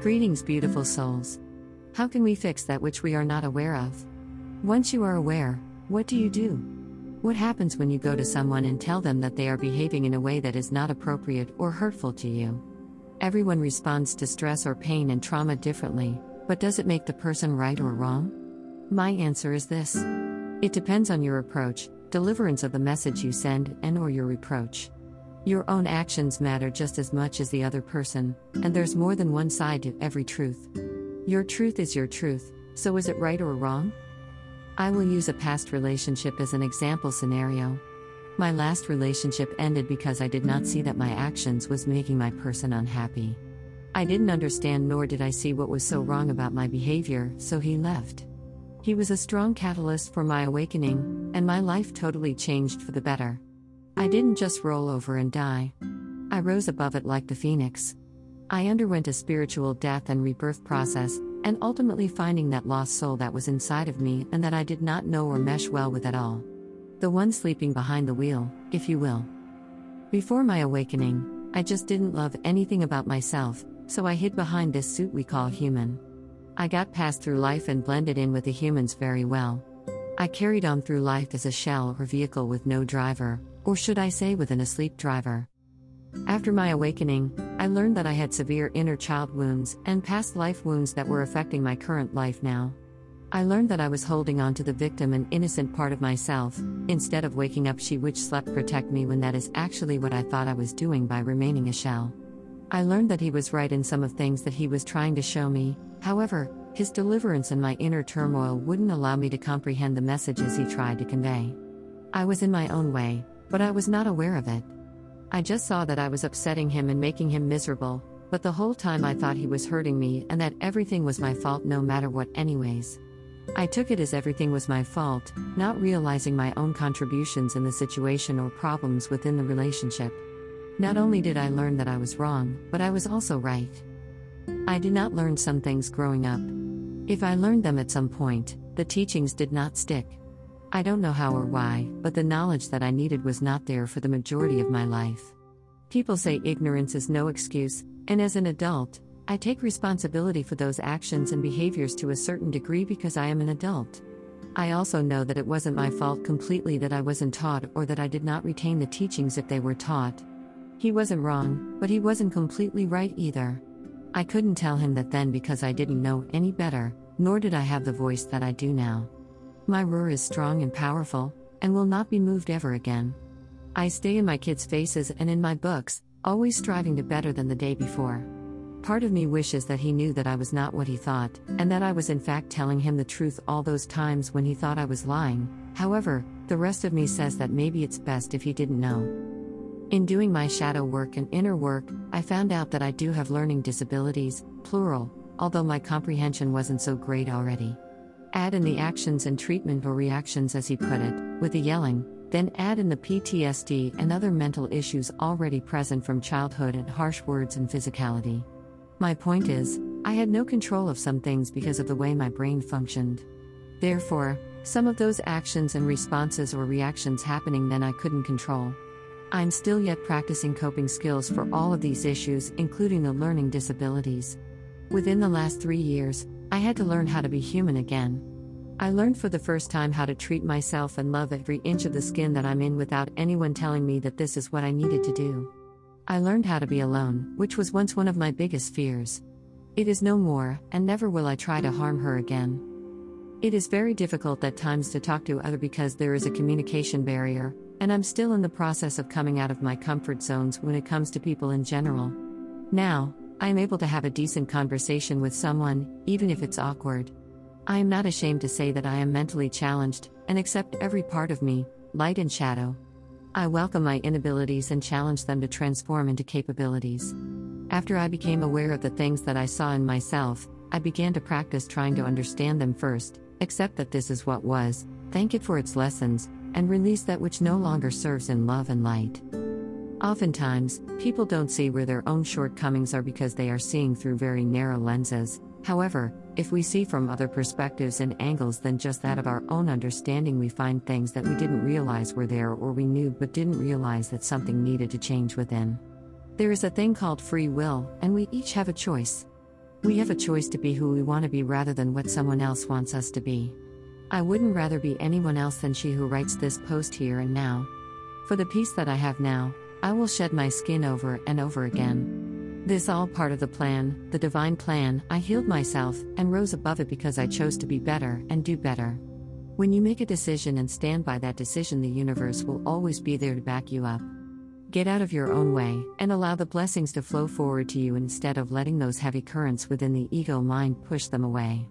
Greetings, beautiful souls. How can we fix that which we are not aware of? Once you are aware, what do you do? What happens when you go to someone and tell them that they are behaving in a way that is not appropriate or hurtful to you? Everyone responds to stress or pain and trauma differently, but does it make the person right or wrong? My answer is this. It depends on your approach, deliverance of the message you send, and or your reproach. Your own actions matter just as much as the other person, and there's more than one side to every truth. Your truth is your truth, so is it right or wrong? I will use a past relationship as an example scenario. My last relationship ended because I did not see that my actions was making my person unhappy. I didn't understand nor did I see what was so wrong about my behavior, so he left. He was a strong catalyst for my awakening, and my life totally changed for the better. I didn't just roll over and die. I rose above it like the phoenix. I underwent a spiritual death and rebirth process, and ultimately finding that lost soul that was inside of me and that I did not know or mesh well with at all. The one sleeping behind the wheel, if you will. Before my awakening, I just didn't love anything about myself, so I hid behind this suit we call human. I got passed through life and blended in with the humans very well. I carried on through life as a shell or vehicle with no driver, or should I say, with an asleep driver. After my awakening, I learned that I had severe inner child wounds and past life wounds that were affecting my current life now. I learned that I was holding on to the victim and innocent part of myself, instead of waking up she which slept protect me when that is actually what I thought I was doing by remaining a shell. I learned that he was right in some of things that he was trying to show me, however, his deliverance and my inner turmoil wouldn't allow me to comprehend the messages he tried to convey. I was in my own way, but I was not aware of it. I just saw that I was upsetting him and making him miserable, but the whole time I thought he was hurting me and that everything was my fault no matter what, anyways. I took it as everything was my fault, not realizing my own contributions in the situation or problems within the relationship. Not only did I learn that I was wrong, but I was also right. I did not learn some things growing up. If I learned them at some point, the teachings did not stick. I don't know how or why, but the knowledge that I needed was not there for the majority of my life. People say ignorance is no excuse, and as an adult, I take responsibility for those actions and behaviors to a certain degree because I am an adult. I also know that it wasn't my fault completely that I wasn't taught or that I did not retain the teachings if they were taught. He wasn't wrong, but he wasn't completely right either. I couldn't tell him that then because I didn't know any better, nor did I have the voice that I do now. My roar is strong and powerful, and will not be moved ever again. I stay in my kids' faces and in my books, always striving to better than the day before. Part of me wishes that he knew that I was not what he thought, and that I was in fact telling him the truth all those times when he thought I was lying. However, the rest of me says that maybe it's best if he didn't know. In doing my shadow work and inner work, I found out that I do have learning disabilities, plural, although my comprehension wasn't so great already. Add in the hmm. actions and treatment or reactions, as he put it, with the yelling, then add in the PTSD and other mental issues already present from childhood and harsh words and physicality. My point is, I had no control of some things because of the way my brain functioned. Therefore, some of those actions and responses or reactions happening then I couldn't control. I'm still yet practicing coping skills for all of these issues, including the learning disabilities. Within the last three years, I had to learn how to be human again. I learned for the first time how to treat myself and love every inch of the skin that I'm in without anyone telling me that this is what I needed to do. I learned how to be alone, which was once one of my biggest fears. It is no more, and never will I try to harm her again. It is very difficult at times to talk to other because there is a communication barrier, and I'm still in the process of coming out of my comfort zones when it comes to people in general. Now, I am able to have a decent conversation with someone, even if it's awkward. I am not ashamed to say that I am mentally challenged and accept every part of me, light and shadow. I welcome my inabilities and challenge them to transform into capabilities. After I became aware of the things that I saw in myself, I began to practice trying to understand them first, accept that this is what was, thank it for its lessons, and release that which no longer serves in love and light. Oftentimes, people don't see where their own shortcomings are because they are seeing through very narrow lenses. However, if we see from other perspectives and angles than just that of our own understanding, we find things that we didn't realize were there or we knew but didn't realize that something needed to change within. There is a thing called free will, and we each have a choice. We have a choice to be who we want to be rather than what someone else wants us to be. I wouldn't rather be anyone else than she who writes this post here and now. For the peace that I have now, I will shed my skin over and over again. This all part of the plan, the divine plan. I healed myself and rose above it because I chose to be better and do better. When you make a decision and stand by that decision, the universe will always be there to back you up. Get out of your own way and allow the blessings to flow forward to you instead of letting those heavy currents within the ego mind push them away.